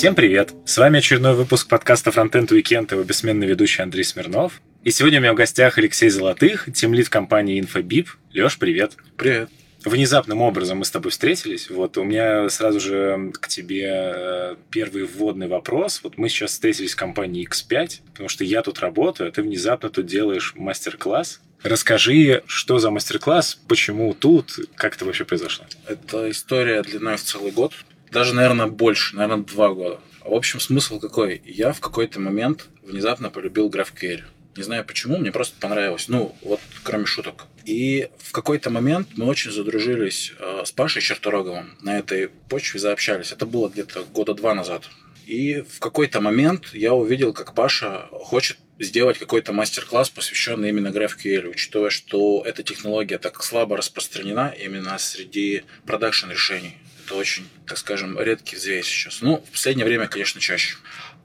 Всем привет! С вами очередной выпуск подкаста Frontend Weekend, его бессменный ведущий Андрей Смирнов. И сегодня у меня в гостях Алексей Золотых, тимлид компании InfoBip. Леш, привет! Привет! Внезапным образом мы с тобой встретились. Вот у меня сразу же к тебе э, первый вводный вопрос. Вот мы сейчас встретились в компании X5, потому что я тут работаю, а ты внезапно тут делаешь мастер-класс. Расскажи, что за мастер-класс, почему тут, как это вообще произошло? Это история длиной в целый год даже, наверное, больше, наверное, два года. В общем, смысл какой? Я в какой-то момент внезапно полюбил GraphQL. Не знаю почему, мне просто понравилось. Ну, вот кроме шуток. И в какой-то момент мы очень задружились э, с Пашей Чертороговым. На этой почве заобщались. Это было где-то года два назад. И в какой-то момент я увидел, как Паша хочет сделать какой-то мастер-класс, посвященный именно GraphQL, учитывая, что эта технология так слабо распространена именно среди продакшн решений. Это очень, так скажем, редкий взвесь сейчас. Ну, в последнее время, конечно, чаще.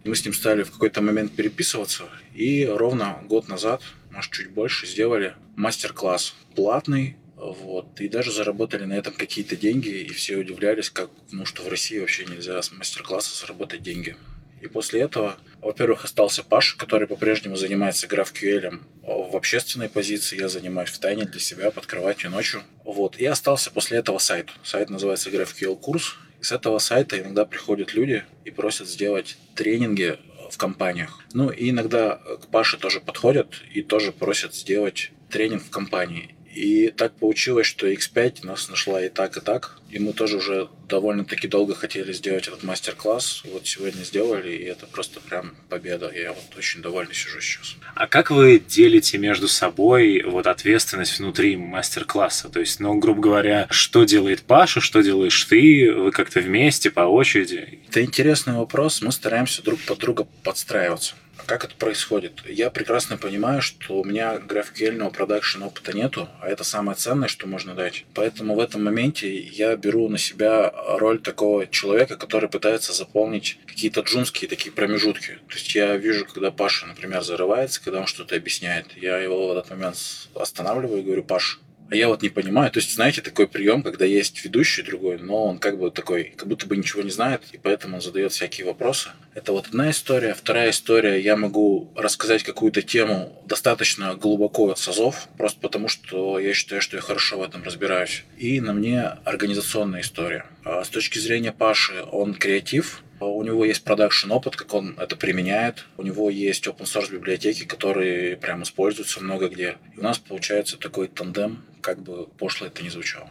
Мы с ним стали в какой-то момент переписываться, и ровно год назад, может, чуть больше, сделали мастер-класс платный, вот, и даже заработали на этом какие-то деньги, и все удивлялись, как, ну, что в России вообще нельзя с мастер-класса заработать деньги. И после этого, во-первых, остался Паша, который по-прежнему занимается GraphQL в общественной позиции. Я занимаюсь в тайне для себя, под кроватью ночью. Вот. И остался после этого сайт. Сайт называется GraphQL курс. И с этого сайта иногда приходят люди и просят сделать тренинги в компаниях. Ну и иногда к Паше тоже подходят и тоже просят сделать тренинг в компании. И так получилось, что X5 нас нашла и так, и так. И мы тоже уже довольно-таки долго хотели сделать этот мастер-класс. Вот сегодня сделали, и это просто прям победа. Я вот очень довольный сижу сейчас. А как вы делите между собой вот ответственность внутри мастер-класса? То есть, ну, грубо говоря, что делает Паша, что делаешь ты? Вы как-то вместе, по очереди? Это интересный вопрос. Мы стараемся друг под друга подстраиваться. Как это происходит? Я прекрасно понимаю, что у меня GraphQL продакшн опыта нету, а это самое ценное, что можно дать. Поэтому в этом моменте я беру на себя роль такого человека, который пытается заполнить какие-то джунские такие промежутки. То есть я вижу, когда Паша, например, зарывается, когда он что-то объясняет, я его в этот момент останавливаю и говорю, Паш, а я вот не понимаю. То есть, знаете, такой прием, когда есть ведущий другой, но он как бы такой, как будто бы ничего не знает, и поэтому он задает всякие вопросы. Это вот одна история. Вторая история, я могу рассказать какую-то тему достаточно глубоко с азов, просто потому что я считаю, что я хорошо в этом разбираюсь. И на мне организационная история. А с точки зрения Паши, он креатив, у него есть продакшн опыт, как он это применяет. У него есть open source библиотеки, которые прям используются много где. И у нас получается такой тандем, как бы пошло это не звучало.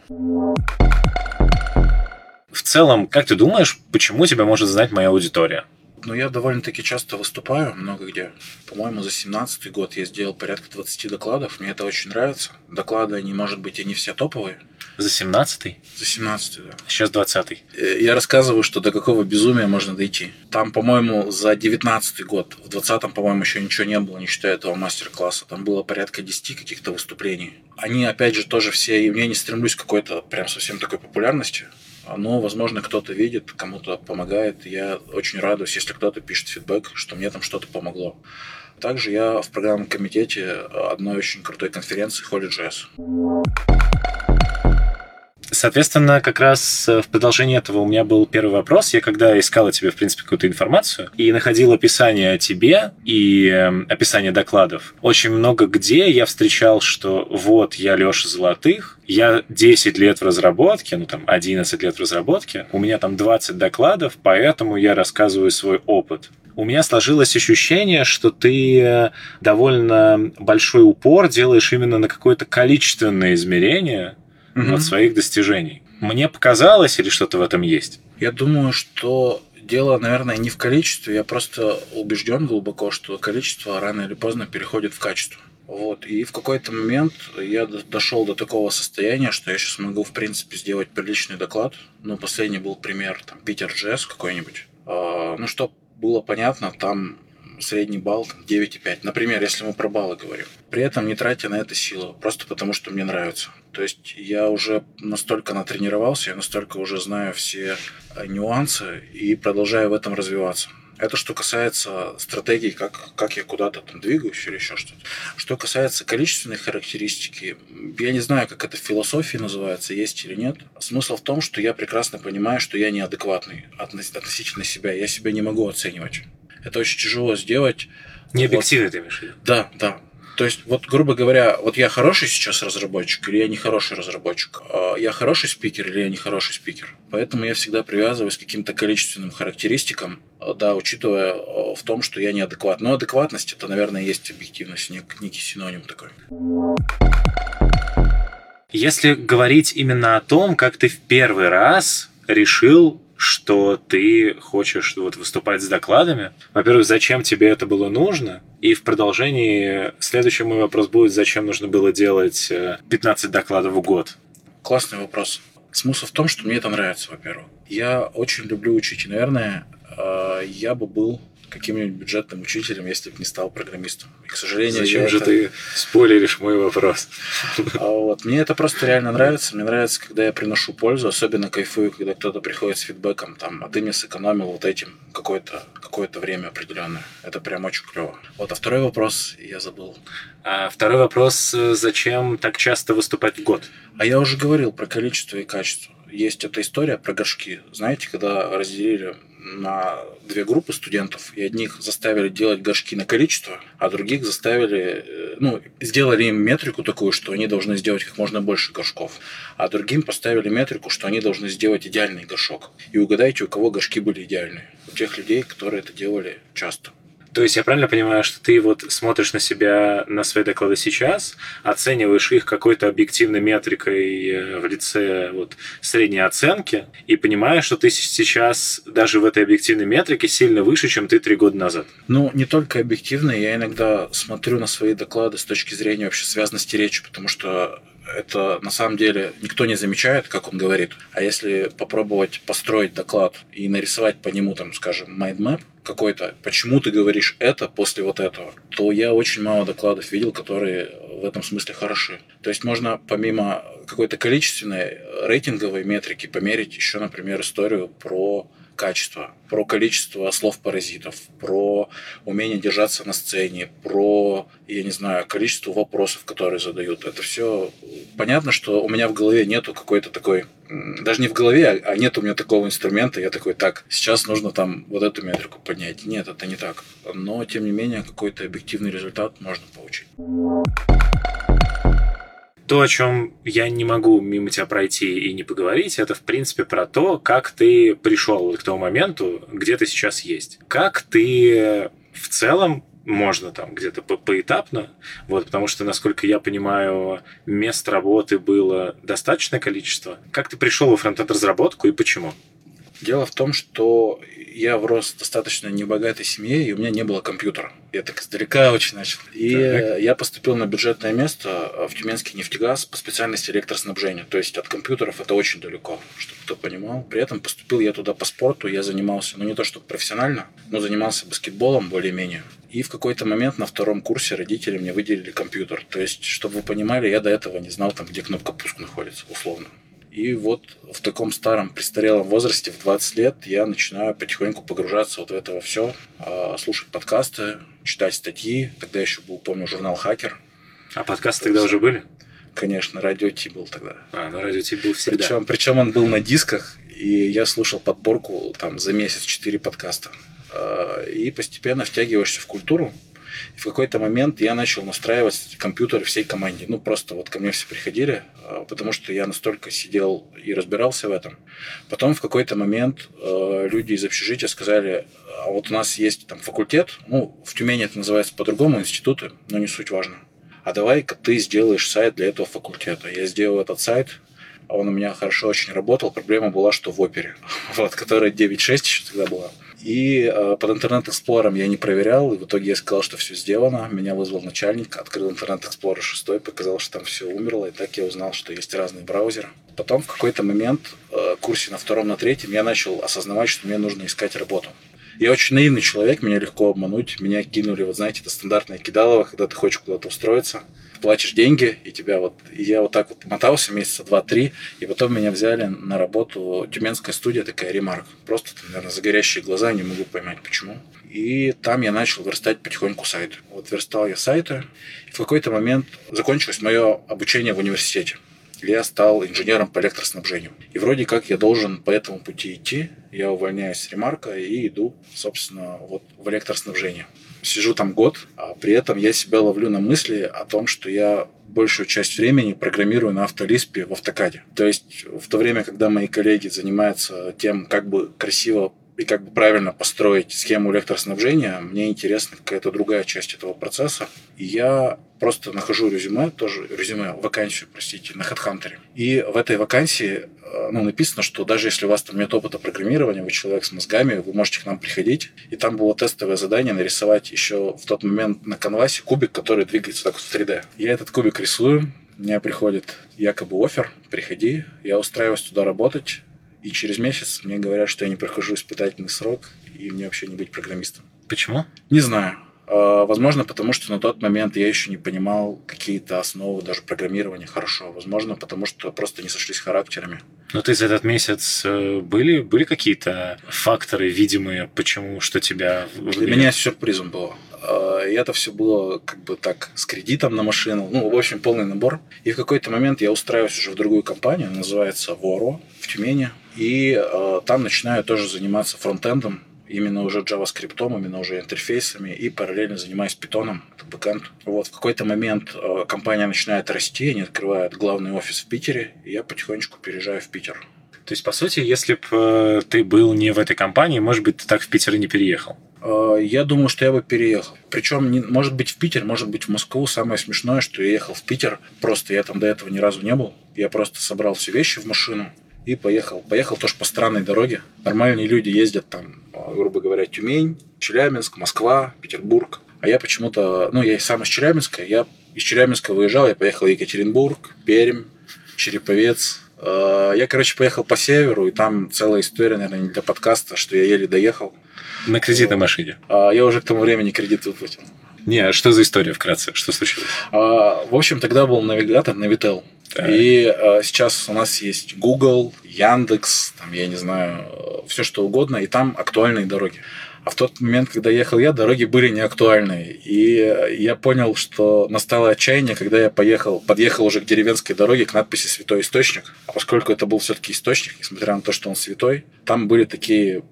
В целом, как ты думаешь, почему тебя может знать моя аудитория? Ну, я довольно-таки часто выступаю, много где. По-моему, за 17 год я сделал порядка 20 докладов. Мне это очень нравится. Доклады, они, может быть, и не все топовые. За 17-й? За 17 да. Сейчас 20-й. Э, я рассказываю, что до какого безумия можно дойти. Там, по-моему, за 19 год. В 20-м, по-моему, еще ничего не было, не считая этого мастер-класса. Там было порядка 10 каких-то выступлений. Они, опять же, тоже все... И я не стремлюсь к какой-то прям совсем такой популярности но, возможно, кто-то видит, кому-то помогает. Я очень радуюсь, если кто-то пишет фидбэк, что мне там что-то помогло. Также я в программном комитете одной очень крутой конференции Holy.js. Соответственно, как раз э, в продолжении этого у меня был первый вопрос. Я когда искал о тебе, в принципе, какую-то информацию и находил описание о тебе и э, описание докладов, очень много где я встречал, что вот я Леша Золотых, я 10 лет в разработке, ну там 11 лет в разработке, у меня там 20 докладов, поэтому я рассказываю свой опыт у меня сложилось ощущение, что ты э, довольно большой упор делаешь именно на какое-то количественное измерение, угу. от своих достижений. Мне показалось или что-то в этом есть? Я думаю, что дело, наверное, не в количестве. Я просто убежден глубоко, что количество рано или поздно переходит в качество. Вот. И в какой-то момент я дошел до такого состояния, что я сейчас могу, в принципе, сделать приличный доклад. Ну, последний был пример, там, Питер Джесс какой-нибудь. А, ну, что было понятно, там средний балл 9,5. Например, если мы про баллы говорим. При этом не тратя на это силу, просто потому что мне нравится. То есть я уже настолько натренировался, я настолько уже знаю все э, нюансы и продолжаю в этом развиваться. Это что касается стратегии, как, как я куда-то там двигаюсь или еще что-то. Что касается количественной характеристики, я не знаю, как это в философии называется, есть или нет. Смысл в том, что я прекрасно понимаю, что я неадекватный относительно себя. Я себя не могу оценивать. Это очень тяжело сделать. Не объективно вот. ты имеешь в виду? Да, да. То есть, вот, грубо говоря, вот я хороший сейчас разработчик или я не хороший разработчик? А я хороший спикер или я не хороший спикер? Поэтому я всегда привязываюсь к каким-то количественным характеристикам, а, да, учитывая а, в том, что я неадекват. Но адекватность это, наверное, есть объективность, некий синоним такой. Если говорить именно о том, как ты в первый раз решил что ты хочешь вот, выступать с докладами. Во-первых, зачем тебе это было нужно? И в продолжении следующий мой вопрос будет, зачем нужно было делать 15 э, докладов в год? Классный вопрос. Смысл в том, что мне это нравится, во-первых. Я очень люблю учить, и, наверное, э, я бы был каким-нибудь бюджетным учителем, если бы не стал программистом. И, к сожалению, Зачем же это... ты спойлеришь мой вопрос? А вот, мне это просто реально нравится. Мне нравится, когда я приношу пользу, особенно кайфую, когда кто-то приходит с фидбэком, там, а ты мне сэкономил вот этим какое-то какое время определенное. Это прям очень клево. Вот, а второй вопрос я забыл. А второй вопрос, зачем так часто выступать в год? А я уже говорил про количество и качество. Есть эта история про горшки. Знаете, когда разделили на две группы студентов, и одних заставили делать горшки на количество, а других заставили, э, ну, сделали им метрику такую, что они должны сделать как можно больше горшков, а другим поставили метрику, что они должны сделать идеальный горшок. И угадайте, у кого горшки были идеальные. У тех людей, которые это делали часто. То есть я правильно понимаю, что ты вот смотришь на себя, на свои доклады сейчас, оцениваешь их какой-то объективной метрикой э, в лице вот средней оценки и понимаешь, что ты сейчас даже в этой объективной метрике сильно выше, чем ты три года назад? Ну, не только объективной, я иногда смотрю на свои доклады с точки зрения вообще связности речи, потому что это на самом деле никто не замечает, как он говорит. А если попробовать построить доклад и нарисовать по нему, там, скажем, mindmap какой-то, почему ты говоришь это после вот этого, то я очень мало докладов видел, которые в этом смысле хороши. То есть можно помимо какой-то количественной рейтинговой метрики померить еще, например, историю про качество, про количество слов-паразитов, про умение держаться на сцене, про, я не знаю, количество вопросов, которые задают. Это все понятно, что у меня в голове нету какой-то такой, даже не в голове, а нет у меня такого инструмента, я такой, так, сейчас нужно там вот эту метрику поднять. Нет, это не так. Но, тем не менее, какой-то объективный результат можно получить то, о чем я не могу мимо тебя пройти и не поговорить, это, в принципе, про то, как ты пришел к тому моменту, где ты сейчас есть. Как ты в целом можно там где-то по поэтапно, вот, потому что, насколько я понимаю, мест работы было достаточное количество. Как ты пришел во фронтенд-разработку и почему? Дело в том, что я врос в достаточно небогатой семье, и у меня не было компьютера. Я так издалека очень начал. И так. я поступил на бюджетное место в Тюменский нефтегаз по специальности электроснабжения. То есть от компьютеров это очень далеко, чтобы кто понимал. При этом поступил я туда по спорту, я занимался, ну не то чтобы профессионально, но занимался баскетболом более-менее. И в какой-то момент на втором курсе родители мне выделили компьютер. То есть, чтобы вы понимали, я до этого не знал, там, где кнопка пуск находится, условно. И вот в таком старом, престарелом возрасте, в 20 лет, я начинаю потихоньку погружаться вот в это все, а, слушать подкасты, читать статьи. Тогда еще был, помню, журнал «Хакер». А подкасты тогда уже были? Конечно, радио Ти был тогда. А, ну радио Ти был всегда. Причем, причем он был на дисках, и я слушал подборку там за месяц четыре подкаста. А, и постепенно втягиваешься в культуру. И в какой-то момент я начал настраивать компьютеры всей команде. Ну, просто вот ко мне все приходили, а, потому что я настолько сидел и разбирался в этом. Потом в какой-то момент э, люди из общежития сказали, а вот у нас есть там факультет, ну, в Тюмени это называется по-другому, институты, но не суть важно. А давай-ка ты сделаешь сайт для этого факультета. Я сделал этот сайт, он у меня хорошо очень работал. Проблема была, что в опере, вот, которая 9.6 еще тогда была. И э, под Internet Explorer ом я не проверял, и в итоге я сказал, что все сделано. Меня вызвал начальник, открыл Internet Explorer 6, показал, что там все умерло, и так я узнал, что есть разные браузеры. Потом в какой-то момент, э, курсе на втором, на третьем, я начал осознавать, что мне нужно искать работу. Я очень наивный человек, меня легко обмануть. Меня кинули, вот знаете, это стандартное кидалово, когда ты хочешь куда-то устроиться платишь деньги, и тебя вот... И я вот так вот мотался месяца два-три, и потом меня взяли на работу Тюменская студия, такая ремарк. Просто, наверное, за горящие глаза, не могу поймать, почему. И там я начал верстать потихоньку сайты. Вот верстал я сайты, и в какой-то момент закончилось мое обучение в университете я стал инженером по электроснабжению. И вроде как я должен по этому пути идти. Я увольняюсь с ремарка и иду, собственно, вот в электроснабжение сижу там год, а при этом я себя ловлю на мысли о том, что я большую часть времени программирую на автолиспе в автокаде. То есть в то время, когда мои коллеги занимаются тем, как бы красиво и как бы правильно построить схему электроснабжения, мне интересна какая-то другая часть этого процесса. И я просто нахожу резюме, тоже резюме, вакансию, простите, на HeadHunter. И в этой вакансии э, ну, написано, что даже если у вас там нет опыта программирования, вы человек с мозгами, вы можете к нам приходить. И там было тестовое задание нарисовать еще в тот момент на канвасе кубик, который двигается так вот в 3D. Я этот кубик рисую, меня приходит якобы офер, приходи, я устраиваюсь туда работать, и через месяц мне говорят, что я не прохожу испытательный срок, и мне вообще не быть программистом. Почему? Не знаю. А, возможно, потому что на тот момент я еще не понимал какие-то основы даже программирования хорошо. Возможно, потому что просто не сошлись характерами. Но ты за этот месяц э, были, были какие-то факторы видимые, почему, что тебя... Для меня сюрпризом было. А, и это все было как бы так с кредитом на машину. Ну, в общем, полный набор. И в какой-то момент я устраиваюсь уже в другую компанию, называется Воро в Тюмени. И э, там начинаю тоже заниматься фронтендом, именно уже JavaScript, именно уже интерфейсами, и параллельно занимаюсь питоном, это бэкэнд. Вот, в какой-то момент э, компания начинает расти, они открывают главный офис в Питере, и я потихонечку переезжаю в Питер. То есть, по сути, если бы э, ты был не в этой компании, может быть, ты так в Питер и не переехал? Э, я думаю, что я бы переехал. Причем, не, может быть, в Питер, может быть, в Москву. Самое смешное, что я ехал в Питер, просто я там до этого ни разу не был. Я просто собрал все вещи в машину, и поехал. Поехал тоже по странной дороге. Нормальные люди ездят там, а, грубо говоря, Тюмень, Челябинск, Москва, Петербург. А я почему-то, ну, я сам из Челябинска, я из Челябинска выезжал, я поехал в Екатеринбург, Пермь, Череповец. А, я, короче, поехал по северу, и там целая история, наверное, не для подкаста, что я еле доехал. На кредитной машине? А, я уже к тому времени кредит выплатил. Не, а что за история вкратце? Что случилось? А, в общем, тогда был навигатор Navitel. Так. И а, сейчас у нас есть Google, Яндекс, там, я не знаю, все что угодно, и там актуальные дороги. А в тот момент, когда ехал я, дороги были не актуальные. И я понял, что настало отчаяние, когда я поехал, подъехал уже к деревенской дороге, к надписи «Святой источник». А поскольку это был все-таки источник, несмотря на то, что он святой, там были такие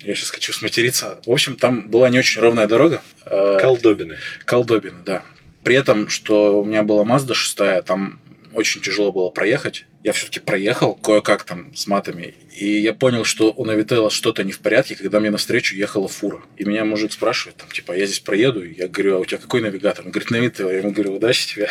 я сейчас хочу сматериться. В общем, там была не очень ровная дорога. Э, Колдобины. Колдобины, да. При этом, что у меня была Mazda 6, там очень тяжело было проехать. Я все-таки проехал кое-как там с матами. И я понял, что у Навителла что-то не в порядке, когда мне навстречу ехала фура. И меня мужик спрашивает, там, типа, я здесь проеду? Я говорю, а у тебя какой навигатор? Он говорит, Навителл. Я ему говорю, удачи тебе.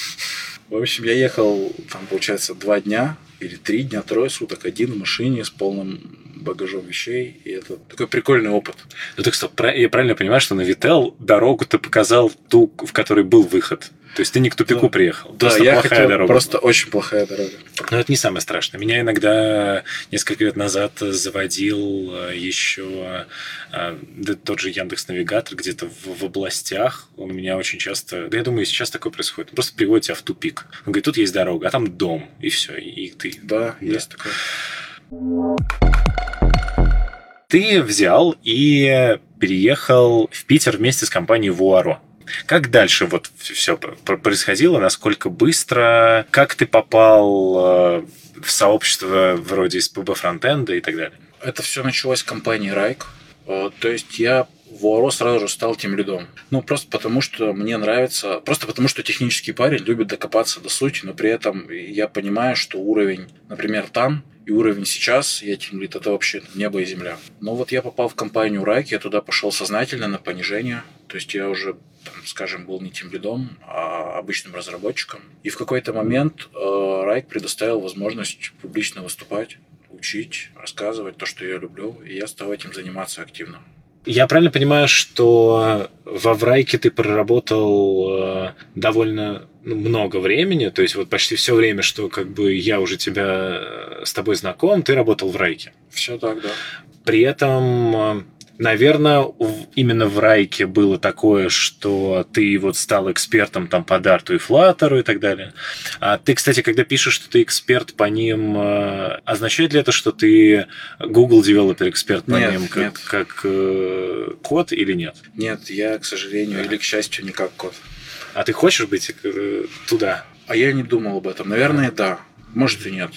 В общем, я ехал, там, получается, два дня или три дня, трое суток, один в машине с полным багажом вещей, и это такой прикольный опыт. Ну так стоп, я правильно понимаю, что на Вител дорогу ты показал ту, в которой был выход? То есть ты не к тупику да. приехал. Да, просто я плохая хотел, дорога. Просто очень плохая дорога. Но это не самое страшное. Меня иногда несколько лет назад заводил э, еще э, да, тот же Яндекс Навигатор где-то в, в областях. Он у меня очень часто, да я думаю, сейчас такое происходит. Он просто приводит тебя в тупик. Он говорит, тут есть дорога, а там дом, и все, и ты. Да, да. есть такое ты взял и переехал в Питер вместе с компанией Вуаро. Как дальше вот все происходило, насколько быстро, как ты попал э, в сообщество вроде СПБ фронтенда и так далее? Это все началось с компании Райк. Э, то есть я в УАРО сразу же стал тем лидом. Ну, просто потому, что мне нравится, просто потому, что технический парень любит докопаться до сути, но при этом я понимаю, что уровень, например, там и уровень сейчас, я тем лид, это вообще небо и земля. Но вот я попал в компанию Райк, я туда пошел сознательно на понижение, то есть я уже, там, скажем, был не тем лидом, а обычным разработчиком. И в какой-то момент э, Райк предоставил возможность публично выступать, учить, рассказывать то, что я люблю, и я стал этим заниматься активно. Я правильно понимаю, что во Врайке ты проработал э, довольно много времени, то есть вот почти все время, что как бы я уже тебя э, с тобой знаком, ты работал в Райке. Все так, да. При этом э, Наверное, именно в Райке было такое, что ты вот стал экспертом там по Дарту и Флаттеру и так далее. А ты, кстати, когда пишешь, что ты эксперт по ним, э, означает ли это, что ты Google Developer эксперт по Нет, ним как, нет. как э, код или нет? Нет, я, к сожалению, или к счастью, не как код. А ты хочешь быть э, туда? А я не думал об этом. Наверное, да. Может и нет.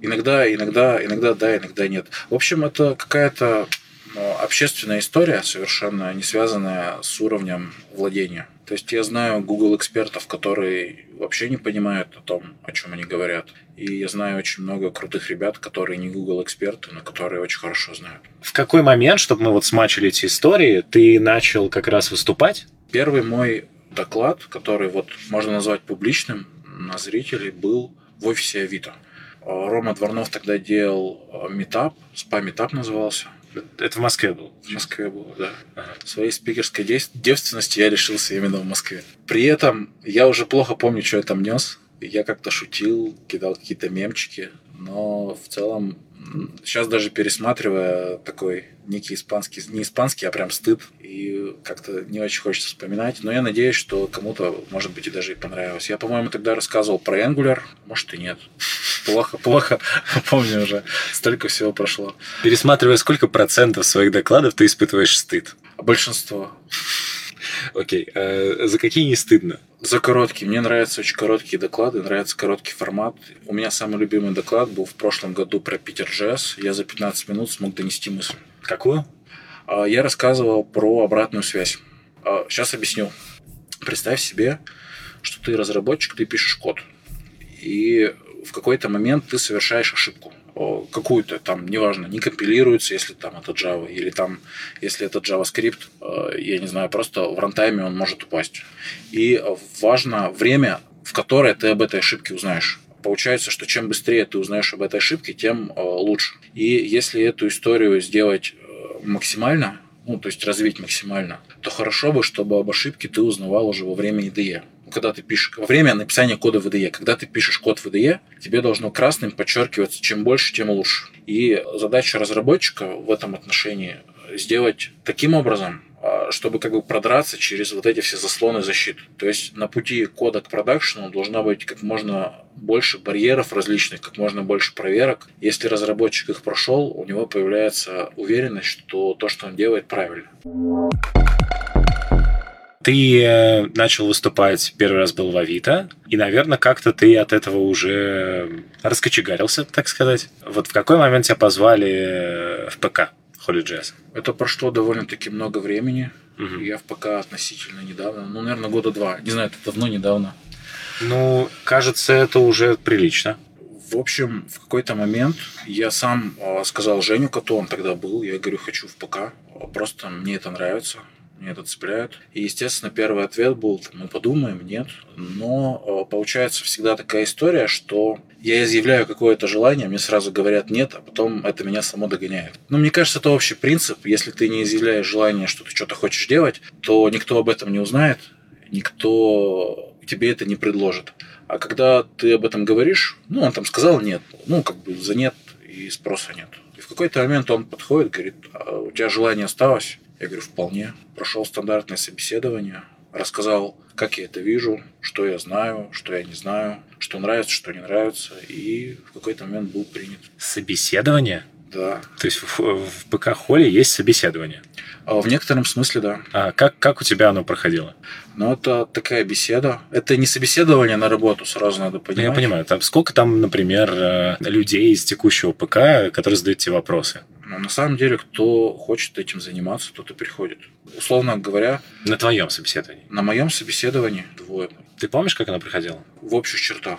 Иногда, иногда, иногда да, иногда нет. В общем, это какая-то ну, общественная история, совершенно не связанная с уровнем владения. То есть я знаю Google экспертов, которые вообще не понимают о том, о чем они говорят. И я знаю очень много крутых ребят, которые не Google эксперты, но которые очень хорошо знают. В какой момент, чтобы мы вот смачили эти истории, ты начал как раз выступать? Первый мой доклад, который вот можно назвать публичным на зрителей, был в офисе Авито. Рома Дворнов тогда делал метап, спа-метап назывался. Это в Москве был? В Москве было, да. Ага. Своей спикерской девственности я решился именно в Москве. При этом я уже плохо помню, что я там нес. Я как-то шутил, кидал какие-то мемчики, но в целом сейчас даже пересматривая такой некий испанский, не испанский, а прям стыд, и как-то не очень хочется вспоминать, но я надеюсь, что кому-то, может быть, и даже и понравилось. Я, по-моему, тогда рассказывал про Angular, может и нет. Плохо, плохо, помню уже, столько всего прошло. Пересматривая, сколько процентов своих докладов ты испытываешь стыд? Большинство. Окей. А за какие не стыдно? За короткие. Мне нравятся очень короткие доклады, нравится короткий формат. У меня самый любимый доклад был в прошлом году про Питер Джесс. Я за 15 минут смог донести мысль. Какую? Я рассказывал про обратную связь. Сейчас объясню. Представь себе, что ты разработчик, ты пишешь код. И в какой-то момент ты совершаешь ошибку какую-то там, неважно, не компилируется, если там это Java, или там, если это JavaScript, я не знаю, просто в рантайме он может упасть. И важно время, в которое ты об этой ошибке узнаешь. Получается, что чем быстрее ты узнаешь об этой ошибке, тем лучше. И если эту историю сделать максимально, ну, то есть развить максимально, то хорошо бы, чтобы об ошибке ты узнавал уже во время IDE когда ты пишешь, во время написания кода в IDE, когда ты пишешь код в IDE, тебе должно красным подчеркиваться, чем больше, тем лучше. И задача разработчика в этом отношении сделать таким образом, чтобы как бы продраться через вот эти все заслоны защиты. То есть на пути кода к продакшену должна быть как можно больше барьеров различных, как можно больше проверок. Если разработчик их прошел, у него появляется уверенность, что то, что он делает, правильно. Ты э, начал выступать, первый раз был в Авито, и, наверное, как-то ты от этого уже раскочегарился, так сказать. Вот в какой момент тебя позвали э, в ПК Holy Jazz? Это прошло довольно-таки много времени. Угу. Я в ПК относительно недавно, ну, наверное, года два. Не знаю, это давно, недавно. Ну, кажется, это уже прилично. В общем, в какой-то момент я сам э, сказал Женю Коту, он тогда был, я говорю, хочу в ПК, просто мне это нравится меня это цепляет. И, естественно, первый ответ был, мы подумаем, нет. Но получается всегда такая история, что я изъявляю какое-то желание, мне сразу говорят нет, а потом это меня само догоняет. Но мне кажется, это общий принцип. Если ты не изъявляешь желание, что ты что-то хочешь делать, то никто об этом не узнает, никто тебе это не предложит. А когда ты об этом говоришь, ну, он там сказал нет, ну, как бы за нет и спроса нет. И в какой-то момент он подходит, говорит, а у тебя желание осталось? Я говорю, вполне. Прошел стандартное собеседование, рассказал, как я это вижу, что я знаю, что я не знаю, что нравится, что не нравится, и в какой-то момент был принят. Собеседование? Да. То есть в, в ПК-холле есть собеседование? А в некотором смысле, да. А как, как у тебя оно проходило? Ну, это такая беседа. Это не собеседование на работу, сразу надо понимать. Ну, я понимаю. Там, сколько там, например, э, людей из текущего ПК, которые задают тебе вопросы? Ну, на самом деле, кто хочет этим заниматься, тот и приходит. Условно говоря... На твоем собеседовании? На моем собеседовании двое. Ты помнишь, как оно проходило? В общих чертах.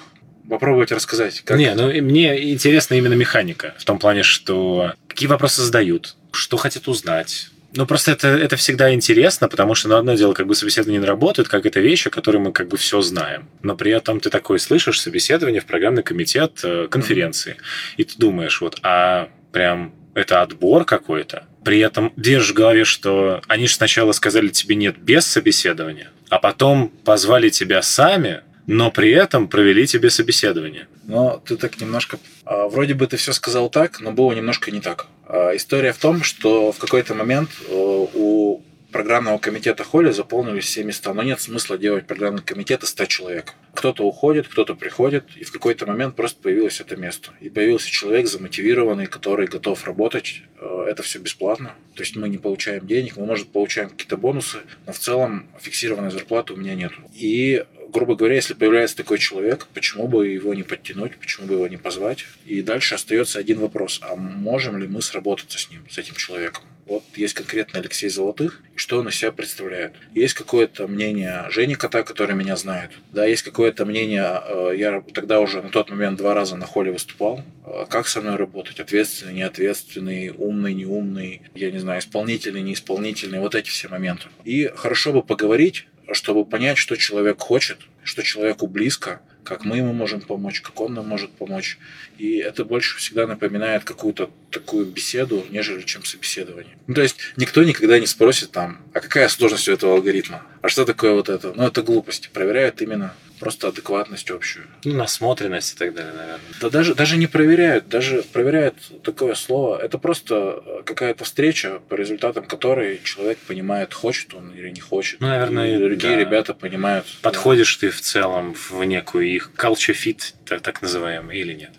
Попробовать рассказать. Как... Не, ну мне интересна именно механика. В том плане, что какие вопросы задают, что хотят узнать, ну, просто это, это всегда интересно, потому что, ну, одно дело, как бы собеседование не работает, как это вещи, которые мы как бы все знаем. Но при этом ты такой слышишь собеседование в программный комитет э, конференции, и ты думаешь, вот, а прям это отбор какой-то. При этом держишь в голове, что они же сначала сказали тебе нет без собеседования, а потом позвали тебя сами, но при этом провели тебе собеседование. Но ты так немножко... А, вроде бы ты все сказал так, но было немножко не так. А, история в том, что в какой-то момент что у программного комитета Холли заполнились все места, но нет смысла делать программный комитет из 100 человек. Кто-то уходит, кто-то приходит, и в какой-то момент просто появилось это место. И появился человек замотивированный, который готов работать. Э, это все бесплатно. То есть мы не получаем денег, мы, может, получаем какие-то бонусы, но в целом фиксированной зарплаты у меня нет. И грубо говоря, если появляется такой человек, почему бы его не подтянуть, почему бы его не позвать? И дальше остается один вопрос. А можем ли мы сработаться с ним, с этим человеком? Вот есть конкретно Алексей Золотых, и что он из себя представляет. Есть какое-то мнение Жени Кота, который меня знает. Да, есть какое-то мнение, э, я тогда уже на тот момент два раза на холле выступал, э, как со мной работать, ответственный, неответственный, умный, неумный, я не знаю, исполнительный, неисполнительный, вот эти все моменты. И хорошо бы поговорить, чтобы понять, что человек хочет, что человеку близко, как мы ему можем помочь, как он нам может помочь. И это больше всегда напоминает какую-то такую беседу, нежели чем собеседование. Ну, то есть никто никогда не спросит там, а какая сложность у этого алгоритма? А что такое вот это? Ну, это глупости. Проверяют именно просто адекватность общую. Ну, насмотренность и так далее, наверное. Да даже, даже не проверяют, даже проверяют такое слово. Это просто э, какая-то встреча, по результатам которой человек понимает, хочет он или не хочет. Ну, наверное, и другие да. ребята понимают. Подходишь да. ты в целом в некую их culture fit, так, так называемый, или нет?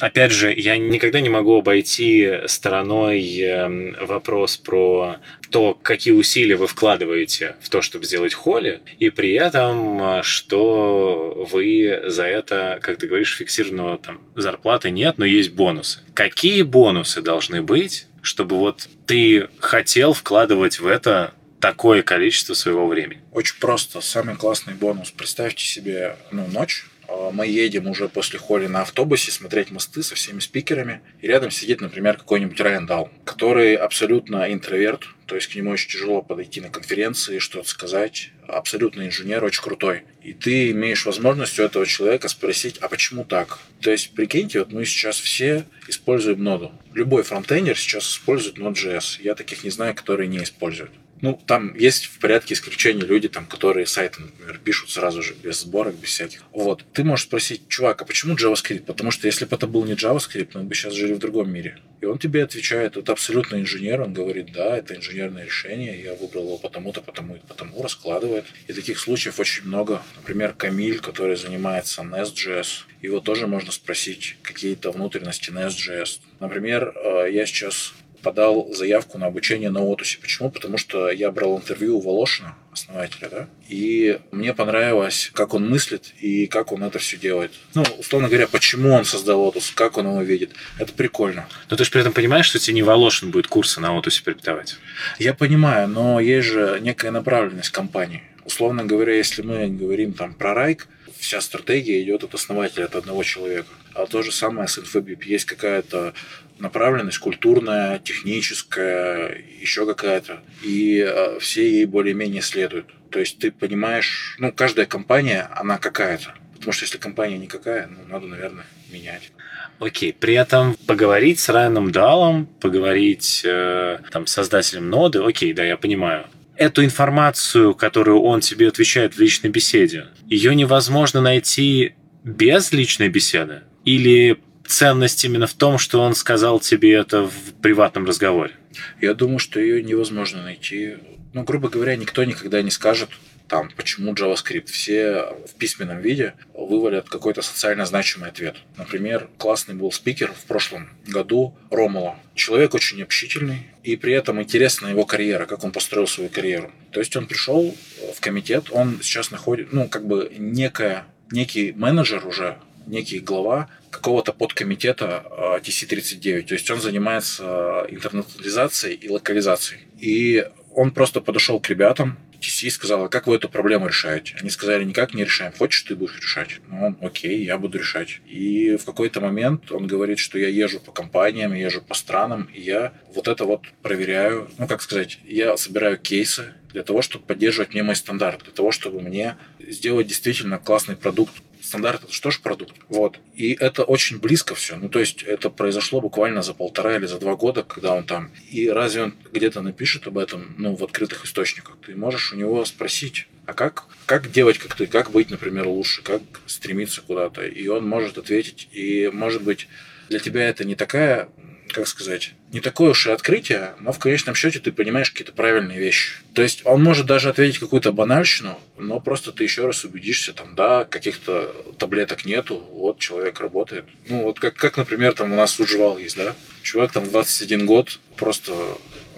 Опять же, я никогда не могу обойти стороной эм, вопрос про то, какие усилия вы вкладываете в то, чтобы сделать холли, и при этом, э, что вы за это, как ты говоришь, фиксированного там зарплаты нет, но есть бонусы. Какие бонусы должны быть, чтобы вот ты хотел вкладывать в это такое количество своего времени? Очень просто. Самый классный бонус. Представьте себе ну, ночь, мы едем уже после холли на автобусе смотреть мосты со всеми спикерами, и рядом сидит, например, какой-нибудь Райан Дал, который абсолютно интроверт, то есть к нему очень тяжело подойти на конференции, что-то сказать, абсолютно инженер, очень крутой. И ты имеешь возможность у этого человека спросить, а почему так? То есть, прикиньте, вот мы сейчас все используем ноду. Любой фронтендер сейчас использует Node.js. Я таких не знаю, которые не используют. Ну, там есть в порядке исключения люди, там, которые сайты, например, пишут сразу же, без сборок, без всяких. Вот. Ты можешь спросить, чувак, а почему JavaScript? Потому что если бы это был не JavaScript, мы бы сейчас жили в другом мире. И он тебе отвечает, это абсолютно инженер, он говорит, да, это инженерное решение, я выбрал его потому-то, потому и потому, раскладывает. И таких случаев очень много. Например, Камиль, который занимается Nest.js, его тоже можно спросить какие-то внутренности Nest.js. Например, э, я сейчас подал заявку на обучение на Отусе. Почему? Потому что я брал интервью у Волошина, основателя, да, и мне понравилось, как он мыслит и как он это все делает. Ну, условно говоря, почему он создал Отус, как он его видит. Это прикольно. Но ты же при этом понимаешь, что тебе не Волошин будет курсы на Отусе преподавать? Я понимаю, но есть же некая направленность компании. Условно говоря, если мы говорим там про Райк, вся стратегия идет от основателя, от одного человека. А то же самое с InfoBip. Есть какая-то направленность культурная, техническая, еще какая-то. И э, все ей более-менее следуют. То есть ты понимаешь, ну, каждая компания, она какая-то. Потому что если компания никакая, ну, надо, наверное, менять. Окей, при этом поговорить с Райаном Далом, поговорить э, там, с создателем ноды, окей, да, я понимаю. Эту информацию, которую он тебе отвечает в личной беседе, ее невозможно найти без личной беседы? Или ценность именно в том, что он сказал тебе это в приватном разговоре? Я думаю, что ее невозможно найти. Ну, грубо говоря, никто никогда не скажет, там, почему JavaScript. Все в письменном виде вывалят какой-то социально значимый ответ. Например, классный был спикер в прошлом году Ромула. Человек очень общительный, и при этом интересна его карьера, как он построил свою карьеру. То есть он пришел в комитет, он сейчас находит, ну, как бы некая, некий менеджер уже некий глава какого-то подкомитета TC39. То есть он занимается интернационализацией и локализацией. И он просто подошел к ребятам, TC сказала, как вы эту проблему решаете? Они сказали, никак не решаем. Хочешь, ты будешь решать? Ну, он, окей, я буду решать. И в какой-то момент он говорит, что я езжу по компаниям, езжу по странам, и я вот это вот проверяю. Ну, как сказать, я собираю кейсы для того, чтобы поддерживать мне мой стандарт, для того, чтобы мне сделать действительно классный продукт стандарт это что ж продукт. Вот. И это очень близко все. Ну, то есть это произошло буквально за полтора или за два года, когда он там. И разве он где-то напишет об этом, ну, в открытых источниках? Ты можешь у него спросить, а как, как делать, как ты, как быть, например, лучше, как стремиться куда-то. И он может ответить. И, может быть, для тебя это не такая как сказать, не такое уж и открытие, но в конечном счете ты понимаешь какие-то правильные вещи. То есть он может даже ответить какую-то банальщину, но просто ты еще раз убедишься, там, да, каких-то таблеток нету, вот человек работает. Ну, вот как, как например, там у нас Удживал есть, да? Чувак там 21 год просто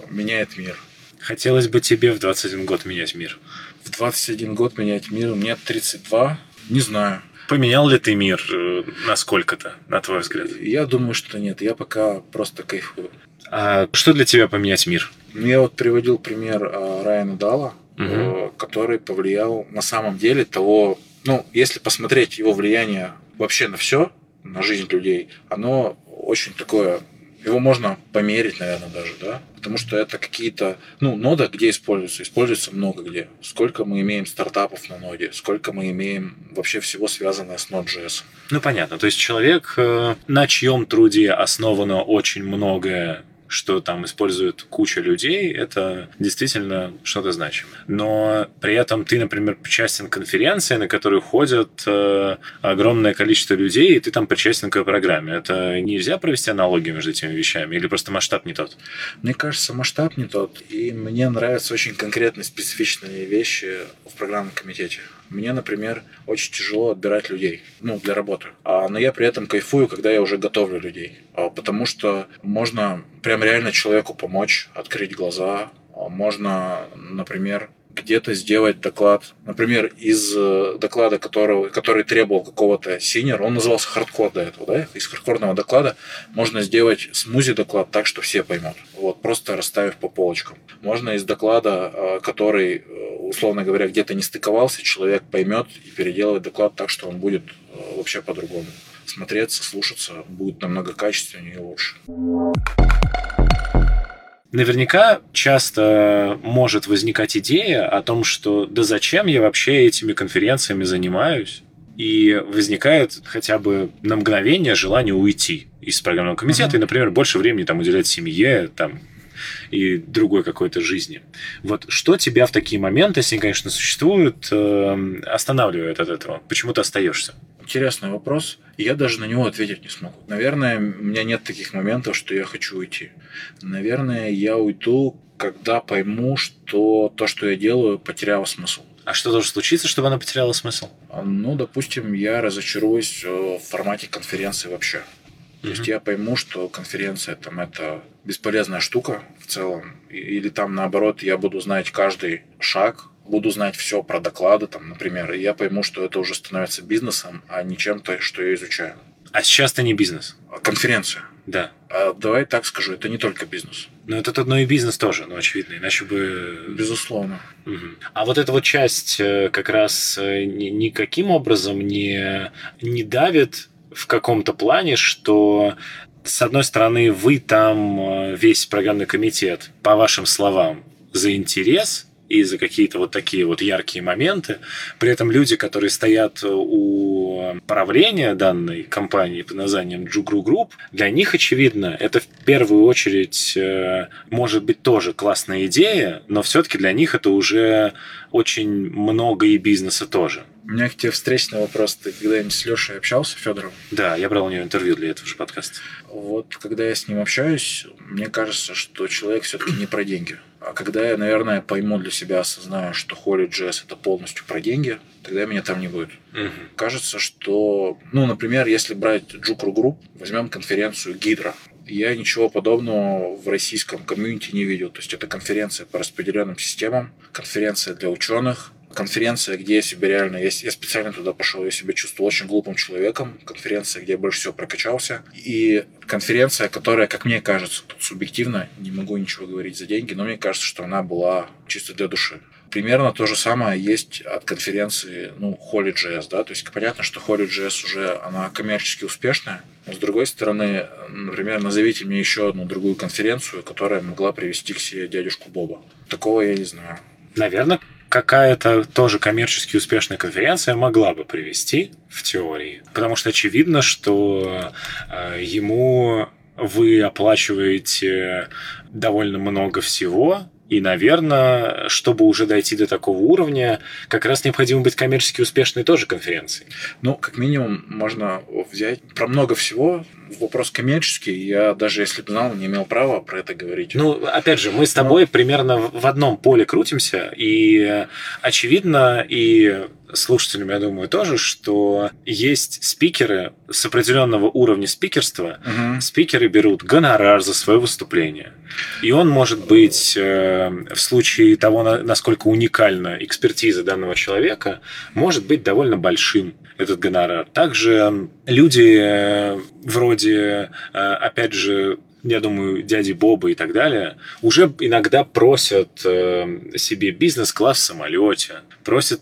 меняет мир. Хотелось бы тебе в 21 год менять мир. В 21 год менять мир, мне 32, не знаю. Поменял ли ты мир э, насколько-то, на твой взгляд? Я думаю, что нет. Я пока просто кайфую. А что для тебя поменять мир? Я вот приводил пример э, Райана Дала, угу. который повлиял на самом деле того, ну, если посмотреть его влияние вообще на все, на жизнь людей, оно очень такое его можно померить, наверное, даже, да? Потому что это какие-то, ну, нода где используется? Используется много где. Сколько мы имеем стартапов на ноде, сколько мы имеем вообще всего связанное с Node.js. Ну, понятно. То есть человек, э, на чьем труде основано очень многое что там использует куча людей, это действительно что-то значимое. Но при этом ты, например, причастен к конференции, на которую ходят э, огромное количество людей, и ты там причастен к программе. Это нельзя провести аналогию между этими вещами? Или просто масштаб не тот? Мне кажется, масштаб не тот. И мне нравятся очень конкретные, специфичные вещи в программном комитете. Мне, например, очень тяжело отбирать людей, ну, для работы. А, но я при этом кайфую, когда я уже готовлю людей. А, потому что можно прям реально человеку помочь, открыть глаза. А, можно, например, где-то сделать доклад, например, из э, доклада, которого, который требовал какого-то senior а, он назывался хардкор до этого, да, из хардкорного доклада можно сделать смузи доклад так, что все поймут, вот, просто расставив по полочкам. Можно из доклада, э, который, э, условно говоря, где-то не стыковался, человек поймет и переделать доклад так, что он будет вообще по-другому смотреться, слушаться, будет намного качественнее и лучше. Наверняка часто может возникать идея о том, что да зачем я вообще этими конференциями занимаюсь? И возникает хотя бы на мгновение желание уйти из программного комитета uh-huh. и, например, больше времени там уделять семье, там, и другой какой-то жизни. Вот что тебя в такие моменты, если они, конечно, существуют, э, останавливает от этого? Почему ты остаешься? Интересный вопрос. Я даже на него ответить не смогу. Наверное, у меня нет таких моментов, что я хочу уйти. Наверное, я уйду, когда пойму, что то, что я делаю, потеряло смысл. А что должно случиться, чтобы она потеряла смысл? Ну, допустим, я разочаруюсь в формате конференции вообще. То есть я пойму, что конференция там это бесполезная штука в целом, или там наоборот я буду знать каждый шаг, буду знать все про доклады, там, например, и я пойму, что это уже становится бизнесом, а не чем-то, что я изучаю. А сейчас это не бизнес? А конференция. Да. А давай так скажу, это не только бизнес. Но это одно и бизнес тоже, ну, очевидно, иначе бы... Безусловно. Угу. А вот эта вот часть э, как раз э, никаким образом не, не давит в каком-то плане, что с одной стороны, вы там э, весь программный комитет, по вашим словам, за интерес и за какие-то вот такие вот яркие моменты. При этом люди, которые стоят у правления данной компании под названием JUG Ru Group, для них, очевидно, это в первую очередь э, может быть тоже классная идея, но все-таки для них это уже очень много и бизнеса тоже. У меня к тебе встречный вопрос. Ты когда-нибудь с Лешей общался, Федоровым? Да, я брал у него интервью для этого же подкаста. Вот, когда я с ним общаюсь, мне кажется, что человек все-таки не про деньги. А когда я, наверное, пойму для себя, осознаю, что HolyJS это полностью про деньги, тогда меня там не будет. Угу. Кажется, что, ну, например, если брать JUG Ru Group, возьмем конференцию Hydra. Я ничего подобного в российском комьюнити не видел. То есть это конференция по распределенным системам, конференция для ученых, конференция, где я себя реально, я, я специально туда пошел, я себя чувствовал очень глупым человеком, конференция, где я больше всего прокачался, и конференция, которая, как мне кажется, тут субъективно, не могу ничего говорить за деньги, но мне кажется, что она была чисто для души. Примерно то же самое есть от конференции, ну, Holy.js, да, то есть понятно, что Holy.js уже, она коммерчески успешная, но с другой стороны, например, назовите мне еще одну другую конференцию, которая могла привести к себе дядюшку Боба. Такого я не знаю. Наверное, какая-то тоже коммерчески успешная конференция могла бы привести в теории. Потому что очевидно, что э, ему вы оплачиваете довольно много всего, и, наверное, чтобы уже дойти до такого уровня, как раз необходимо быть коммерчески успешной тоже конференцией. Ну, как минимум, можно взять про много всего. Вопрос коммерческий. Я даже если бы знал, не имел права про это говорить. Ну, опять же, мы с тобой Но... примерно в одном поле крутимся, и очевидно, и слушателям, я думаю, тоже, что есть спикеры с определенного уровня спикерства. Угу. Спикеры берут гонорар за свое выступление. И он может быть э, в случае того, насколько уникальна экспертиза данного человека, может быть довольно большим этот гонорар. Также люди э, вроде, э, опять же, я думаю, дяди Боба и так далее, уже иногда просят себе бизнес-класс в самолете, просят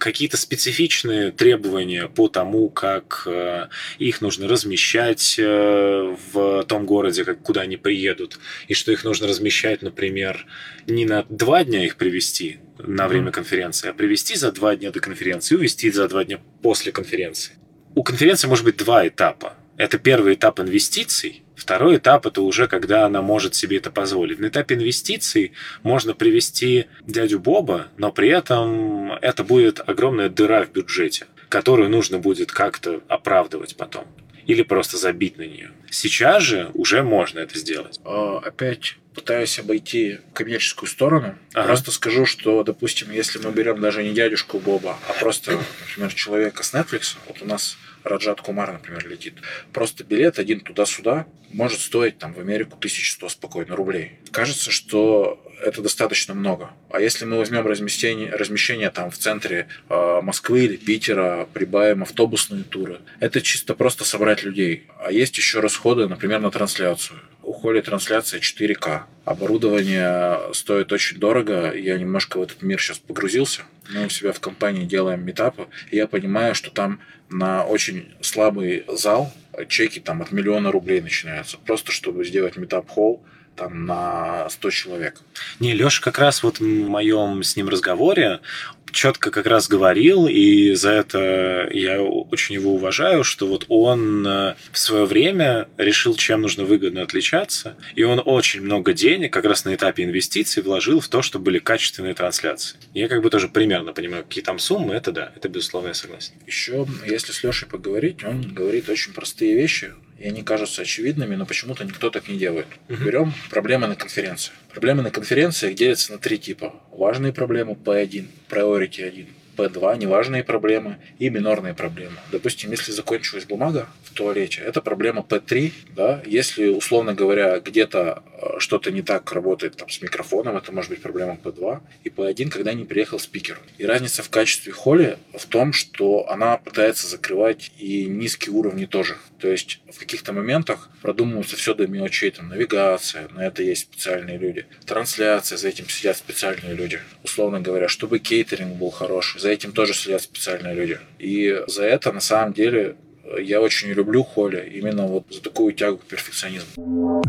какие-то специфичные требования по тому, как э, их нужно размещать э, в том городе, как, куда они приедут, и что их нужно размещать, например, не на два дня их привести на время конференции, а привести за два дня до конференции и увезти за два дня после конференции. У конференции может быть два этапа. Это первый этап инвестиций, Второй этап это уже когда она может себе это позволить. На этапе инвестиций можно привести дядю Боба, но при этом это будет огромная дыра в бюджете, которую нужно будет как-то оправдывать потом. Или просто забить на нее. Сейчас же уже можно это сделать. А, опять пытаюсь обойти коммерческую сторону. Ага. Просто скажу, что, допустим, если мы берем даже не дядюшку Боба, а просто, например, человека с Netflix, вот у нас Раджат Кумар, например, летит. Просто билет один туда-сюда может стоить там в Америку 1100 спокойно рублей. Кажется, что это достаточно много. А если мы возьмем размещение, размещение там в центре э, Москвы или Питера, прибавим автобусные туры, это чисто просто собрать людей. А есть еще расходы, например, на трансляцию. У Холи трансляция 4К. Оборудование стоит очень дорого. Я немножко в этот мир сейчас погрузился. Мы у себя в компании делаем метапы, я понимаю, что там на очень слабый зал чеки там от миллиона рублей начинаются. Просто чтобы сделать метап-холл, там на 100 человек. Не, Леша как раз вот в моем с ним разговоре, четко как раз говорил, и за это я очень его уважаю, что вот он э, в свое время решил, чем нужно выгодно отличаться, и он очень много денег как раз на этапе инвестиций вложил в то, чтобы были качественные трансляции. Я как бы тоже примерно понимаю, какие там суммы, это да, это безусловно я согласен. Еще, если с Лешей поговорить, он говорит очень простые вещи, и они кажутся очевидными, но почему-то никто так не делает. Угу. Берем проблемы на конференции. Проблемы на конференциях делятся на три типа. Важные проблемы P1, Priority 1, P2 неважные проблемы и минорные проблемы. Допустим, если закончилась бумага в туалете, это проблема P3, да, если, условно говоря, где-то э, что-то не так работает там, с микрофоном, это может быть проблема P2, и P1, когда не приехал спикер. И разница в качестве холи в том, что она пытается закрывать и низкие уровни тоже. То есть в каких-то моментах продумывается все до мелочей, там навигация, на это есть специальные люди, трансляция, за этим сидят специальные люди. Условно говоря, чтобы кейтеринг был хороший, за этим тоже следят специальные люди. И за это, на самом деле, я очень люблю Холли, именно вот за такую тягу к перфекционизму.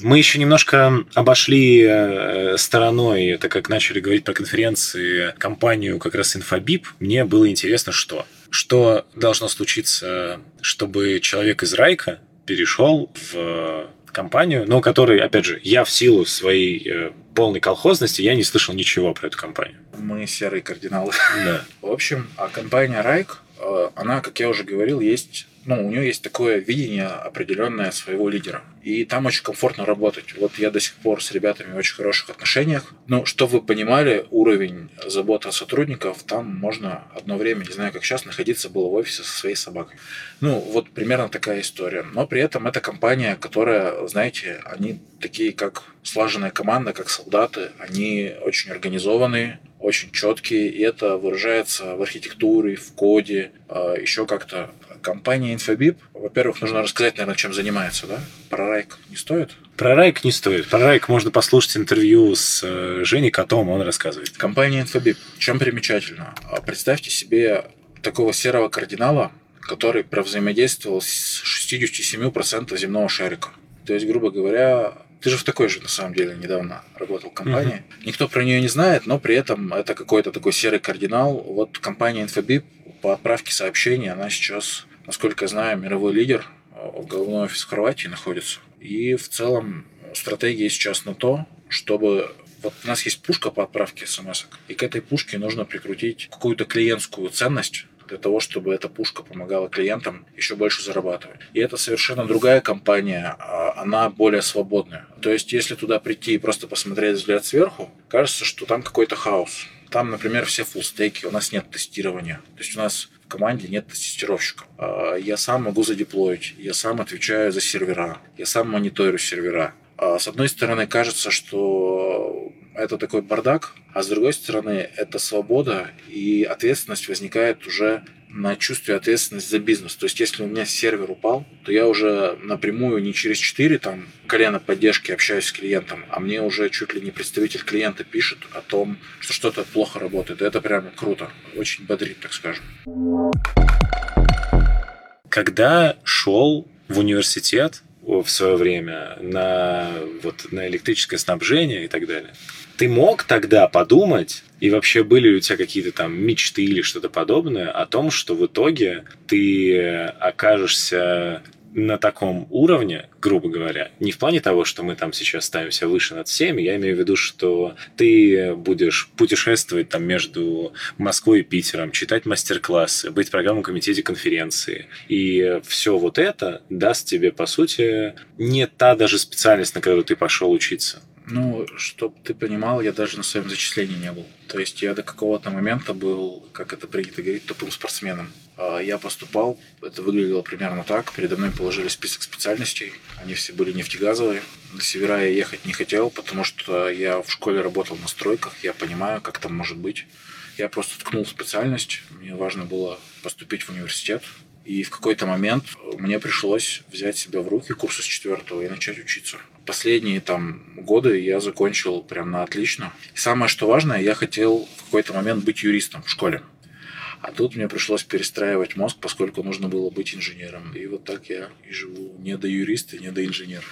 Мы еще немножко обошли э, стороной, так как начали говорить про конференции, компанию как раз Infobip. Мне было интересно, что что должно случиться, чтобы человек из Райка перешел в компанию, но который, опять же, я в силу своей э, полной колхозности, я не слышал ничего про эту компанию. Мы серые кардиналы. Да. В общем, а компания Райк, э, она, как я уже говорил, есть ну, у нее есть такое видение определенное своего лидера. И там очень комфортно работать. Вот я до сих пор с ребятами в очень хороших отношениях. Но, чтобы вы понимали, уровень заботы о сотрудников, там можно одно время, не знаю, как сейчас, находиться было в офисе со своей собакой. Ну, вот примерно такая история. Но при этом это компания, которая, знаете, они такие, как слаженная команда, как солдаты. Они очень организованные, очень четкие, и это выражается в архитектуре, в коде, а, еще как-то компания Infobip, во-первых, нужно рассказать, наверное, чем занимается, да? Про Райк не стоит? Про Райк не стоит. Про Райк можно послушать интервью с э, Женей Котом, он рассказывает. Компания Infobip. Чем примечательно? А, представьте себе такого серого кардинала, который взаимодействовал с 67% земного шарика. То есть, грубо говоря, ты же в такой же, на самом деле, недавно работал в компании. Uh-huh. Никто про нее не знает, но при этом это какой-то такой серый кардинал. Вот компания Infobip по отправке сообщений, она сейчас насколько я знаю, мировой лидер, э, головной офис в Хорватии находится. И в целом стратегия сейчас на то, чтобы вот у нас есть пушка по отправке смс, и к этой пушке нужно прикрутить какую-то клиентскую ценность для того, чтобы эта пушка помогала клиентам еще больше зарабатывать. И это совершенно другая компания, а она более свободная. То есть, если туда прийти и просто посмотреть взгляд сверху, кажется, что там какой-то хаос. Там, например, все фуллстеки, у нас нет тестирования. То есть у нас в команде нет тестировщика. Я сам могу задеплоить, я сам отвечаю за сервера, я сам мониторю сервера. А, с одной стороны, кажется, что это такой бардак, а с другой стороны, это свобода и ответственность возникает уже на чувстве ответственности за бизнес. То есть, если у меня сервер упал, то я уже напрямую не через 4 там, колена поддержки общаюсь с клиентом, а мне уже чуть ли не представитель клиента пишет о том, что что-то плохо работает. Это прям круто. Очень бодрит, так скажем. Когда шел в университет в свое время на, вот, на электрическое снабжение и так далее, ты мог тогда подумать, и вообще были ли у тебя какие-то там мечты или что-то подобное о том, что в итоге ты окажешься на таком уровне, грубо говоря, не в плане того, что мы там сейчас ставимся выше над всеми, я имею в виду, что ты будешь путешествовать там между Москвой и Питером, читать мастер-классы, быть в программном комитете конференции. И все вот это даст тебе, по сути, не та даже специальность, на которую ты пошел учиться. Ну, чтобы ты понимал, я даже на своем зачислении не был. То есть я до какого-то момента был, как это принято говорить, тупым спортсменом. А я поступал, это выглядело примерно так. Передо мной положили список специальностей. Они все были нефтегазовые. На севера я ехать не хотел, потому что я в школе работал на стройках. Я понимаю, как там может быть. Я просто ткнул специальность. Мне важно было поступить в университет. И в какой-то момент мне пришлось взять себя в руки курса с четвертого и начать учиться. Последние там годы я закончил прям на отлично. И самое что важное, я хотел в какой-то момент быть юристом в школе. А тут мне пришлось перестраивать мозг, поскольку нужно было быть инженером. И вот так я и живу. Не до юриста, не до инженера.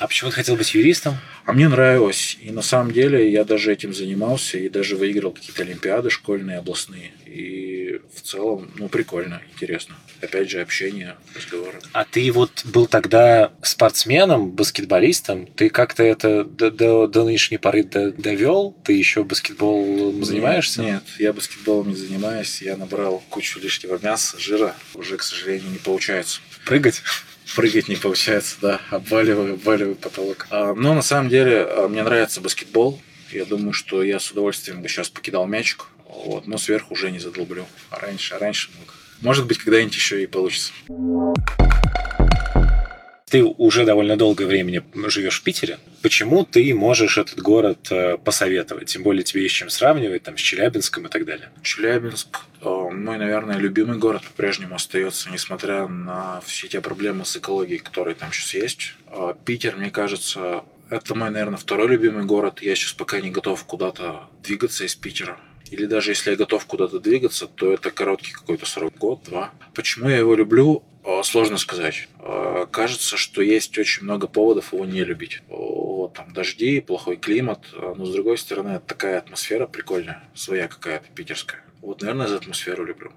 А почему ты хотел быть юристом? А мне нравилось. И на самом деле я даже этим занимался и даже выиграл какие-то олимпиады школьные, областные. И в целом, ну, прикольно, интересно. Опять же, общение, разговоры. А ты вот был тогда спортсменом, баскетболистом? Ты как-то это до, до, до нынешней поры довел? Ты еще баскетболом занимаешься? Нет, я баскетболом не занимаюсь. Я набрал кучу лишнего мяса, жира. Уже, к сожалению, не получается. Прыгать? прыгать не получается, да, обваливаю, обваливаю потолок. А, но на самом деле а, мне нравится баскетбол. Я думаю, что я с удовольствием бы сейчас покидал мячик, вот, но сверху уже не задолблю. А раньше, а раньше мог. Может быть, когда-нибудь еще и получится. Ты уже довольно долгое время живешь в Питере. Почему ты можешь этот город э, посоветовать? Тем более тебе есть чем сравнивать там, с Челябинском и так далее. Челябинск э, мой, наверное, любимый город по-прежнему остается, несмотря на все те проблемы с экологией, которые там сейчас есть. Э, Питер, мне кажется, это мой, наверное, второй любимый город. Я сейчас пока не готов куда-то двигаться из Питера. Или даже если я готов куда-то двигаться, то это короткий какой-то срок, год, два. Почему я его люблю? Сложно сказать. Кажется, что есть очень много поводов его не любить. Вот там дожди, плохой климат, но с другой стороны, такая атмосфера прикольная, своя какая-то питерская. Вот, наверное, за атмосферу люблю.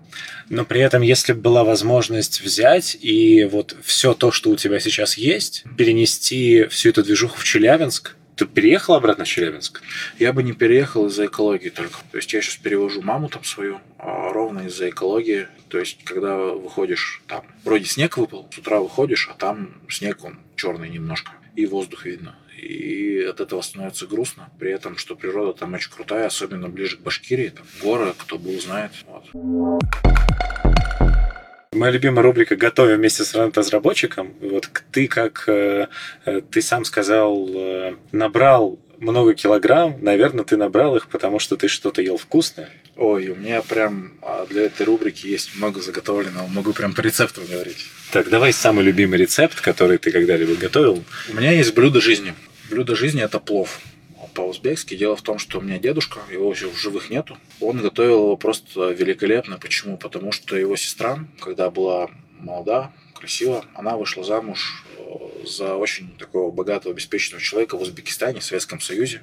Но при этом, если бы была возможность взять и вот все то, что у тебя сейчас есть, перенести всю эту движуху в Челябинск, ты переехал обратно в Челябинск? Я бы не переехал из-за экологии только. То есть я сейчас перевожу маму там свою, а ровно из-за экологии. То есть, когда выходишь, там вроде снег выпал, с утра выходишь, а там снег он черный немножко, и воздух видно и от этого становится грустно. При этом, что природа там очень крутая, особенно ближе к Башкирии, там горы, кто был, знает. Вот. Моя любимая рубрика «Готовим вместе с разработчиком». Вот ты, как э, э, ты сам сказал, э, набрал много килограмм. Наверное, ты набрал их, потому что ты что-то ел вкусное. Ой, у меня прям а, для этой рубрики есть много заготовленного. Могу прям по рецепту говорить. Так, давай самый любимый рецепт, который ты когда-либо готовил. У меня есть блюдо жизни. Блюдо жизни – это плов по-узбекски. Дело в том, что у меня дедушка, его уже в живых нету. Он готовил его просто великолепно. Почему? Потому что его сестра, когда была молода, красива, она вышла замуж за очень такого богатого, обеспеченного человека в Узбекистане, в Советском Союзе.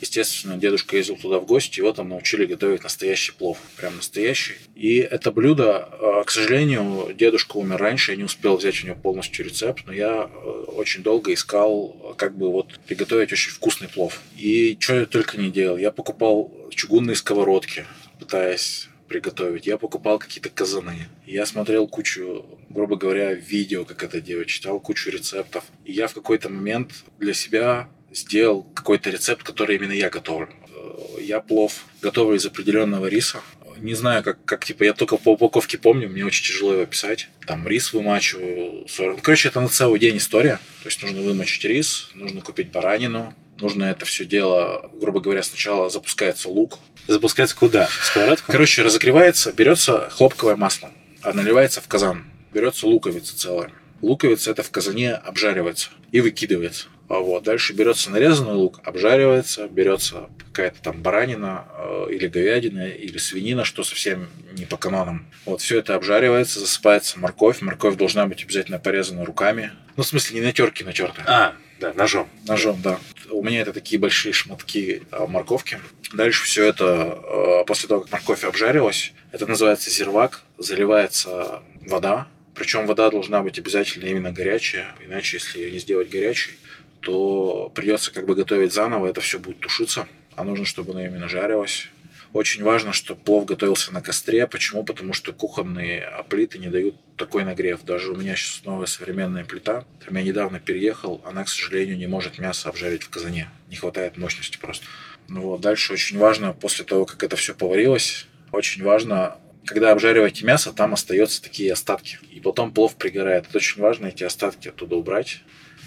Естественно, дедушка ездил туда в гости, его там научили готовить настоящий плов. Прям настоящий. И это блюдо, э, к сожалению, дедушка умер раньше, я не успел взять у него полностью рецепт, но я э, очень долго искал, как бы вот приготовить очень вкусный плов. И что я только не делал. Я покупал чугунные сковородки, пытаясь приготовить. Я покупал какие-то казаны. Я смотрел кучу, грубо говоря, видео, как это делать, читал кучу рецептов. И я в какой-то момент для себя сделал какой-то рецепт, который именно я готовлю. Э, я плов готовлю из определенного риса. Не знаю, как, как типа, я только по упаковке помню, мне очень тяжело его писать. Там рис вымачиваю. 40... Короче, это на целый день история. То есть нужно вымочить рис, нужно купить баранину, нужно это все дело, грубо говоря, сначала запускается лук. Запускается куда? В сковородку? Короче, разогревается, берется хлопковое масло, а наливается в казан. Берется луковица целая. Луковица это в казане обжаривается и выкидывается. А вот. Дальше берется нарезанный лук, обжаривается, берется какая-то там баранина э, или говядина, или свинина, что совсем не по канонам. Вот все это обжаривается, засыпается морковь. Морковь должна быть обязательно порезана руками. Ну, в смысле, не на терке натертая. А, да, ножом. Ножом, да. У меня это такие большие шматки э, морковки. Дальше все это, э, после того, как морковь обжарилась, это называется зирвак, заливается вода, причем вода должна быть обязательно именно горячая, иначе если ее не сделать горячей, то придется как бы готовить заново, это все будет тушиться, а нужно, чтобы оно именно жарилось. Очень важно, чтобы плов готовился на костре. Почему? Потому что кухонные плиты не дают такой нагрев. Даже у меня сейчас новая современная плита. Там я недавно переехал, она, к сожалению, не может мясо обжарить в казане. Не хватает мощности просто. Ну вот, дальше очень важно, после того, как это все поварилось, очень важно, когда обжариваете мясо, там остаются такие остатки. И потом плов пригорает. Это очень важно эти остатки оттуда убрать.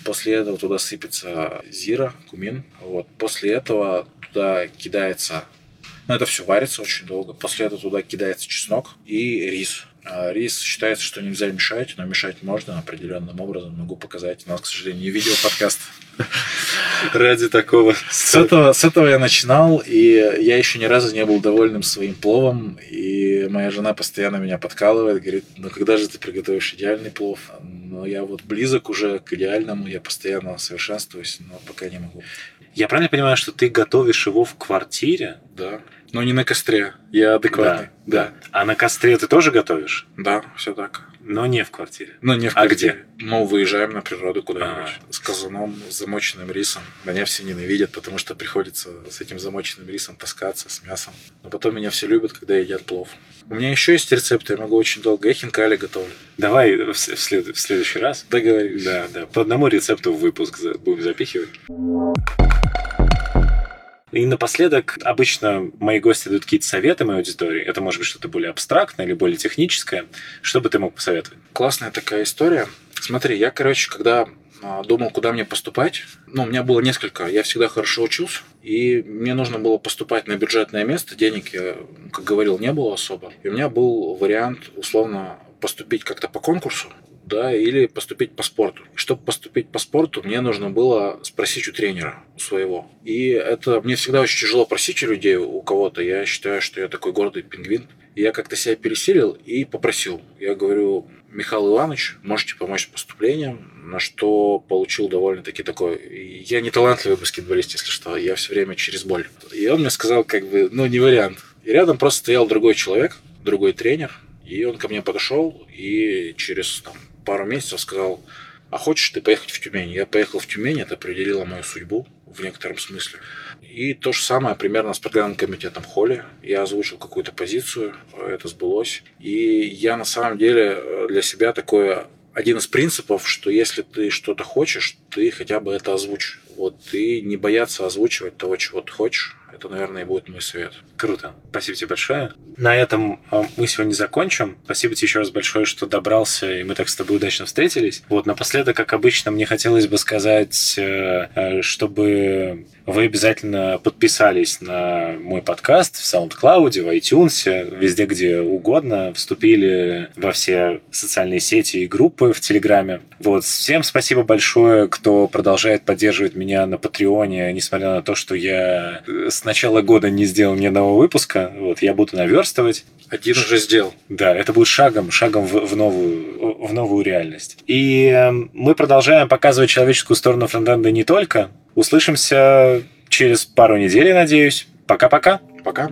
После этого туда сыпется зира, кумин. Вот. После этого туда кидается... Ну, это все варится очень долго. После этого туда кидается чеснок и рис. А рис считается, что нельзя мешать, но мешать можно определенным образом. Могу показать. У нас, к сожалению, не видео подкаст. Ради такого. С этого, с этого я начинал, и я еще ни разу не был довольным своим пловом. И моя жена постоянно меня подкалывает, говорит, ну когда же ты приготовишь идеальный плов? Но я вот близок уже к идеальному, я постоянно совершенствуюсь, но пока не могу. Я правильно понимаю, что ты готовишь его в квартире? Да. Но не на костре. Я адекватный. Да. да. А на костре ты тоже готовишь? Да, все так. Но не в квартире. Ну, не в А квартире. Мы выезжаем на природу куда-нибудь с казаном, с замоченным рисом. Меня все ненавидят, потому что приходится с этим замоченным рисом таскаться, с мясом. Но потом меня все любят, когда едят плов. У меня еще есть рецепты, я могу очень долго. Я хинкали готовлю. Давай в, след- в следующий раз. Договорились. Да, да. По одному рецепту в выпуск будем запихивать. И напоследок, обычно мои гости дают какие-то советы моей аудитории. Это может быть что-то более абстрактное или более техническое. Что бы ты мог посоветовать? Классная такая история. Смотри, я, короче, когда а, думал, куда мне поступать. Ну, у меня было несколько. Я всегда хорошо учился, и мне нужно было поступать на бюджетное место. Денег, я, как говорил, не было особо. И у меня был вариант, условно, поступить как-то по конкурсу, да, или поступить по спорту. Чтобы поступить по спорту, мне нужно было спросить у тренера, своего. И это мне всегда очень тяжело просить у людей, у кого-то. Я считаю, что я такой гордый пингвин. Я как-то себя пересилил и попросил. Я говорю, Михаил Иванович, можете помочь с поступлением, на что получил довольно-таки такой... Я не талантливый баскетболист, если что, я все время через боль. И он мне сказал, как бы, ну, не вариант. И рядом просто стоял другой человек, другой тренер, и он ко мне подошел и через там, пару месяцев сказал, а хочешь ты поехать в Тюмень? Я поехал в Тюмень, это определило мою судьбу в некотором смысле. И то же самое примерно с программным комитетом Холли. Я озвучил какую-то позицию, это сбылось. И я на самом деле для себя такое один из принципов, что если ты что-то хочешь, ты хотя бы это озвучь. Вот, и не бояться озвучивать того, чего ты хочешь. Это, наверное, и будет мой совет. Круто. Спасибо тебе большое. На этом а, мы сегодня закончим. Спасибо тебе еще раз большое, что добрался, и мы так с тобой удачно встретились. Вот, напоследок, как обычно, мне хотелось бы сказать, э, э, чтобы вы обязательно подписались на мой подкаст в SoundCloud, в iTunes, везде, где угодно, вступили во все социальные сети и группы в Телеграме. Вот, всем спасибо большое, кто продолжает поддерживать меня на Патреоне, несмотря на то, что я с начала года не сделал ни одного выпуска. Вот, я буду наверстывать. Один уже сделал. Да, это будет шагом, шагом в, в, новую, в новую реальность. И э, мы продолжаем показывать человеческую сторону фронтенда не только. Услышимся через пару недель, надеюсь. Пока-пока. Пока.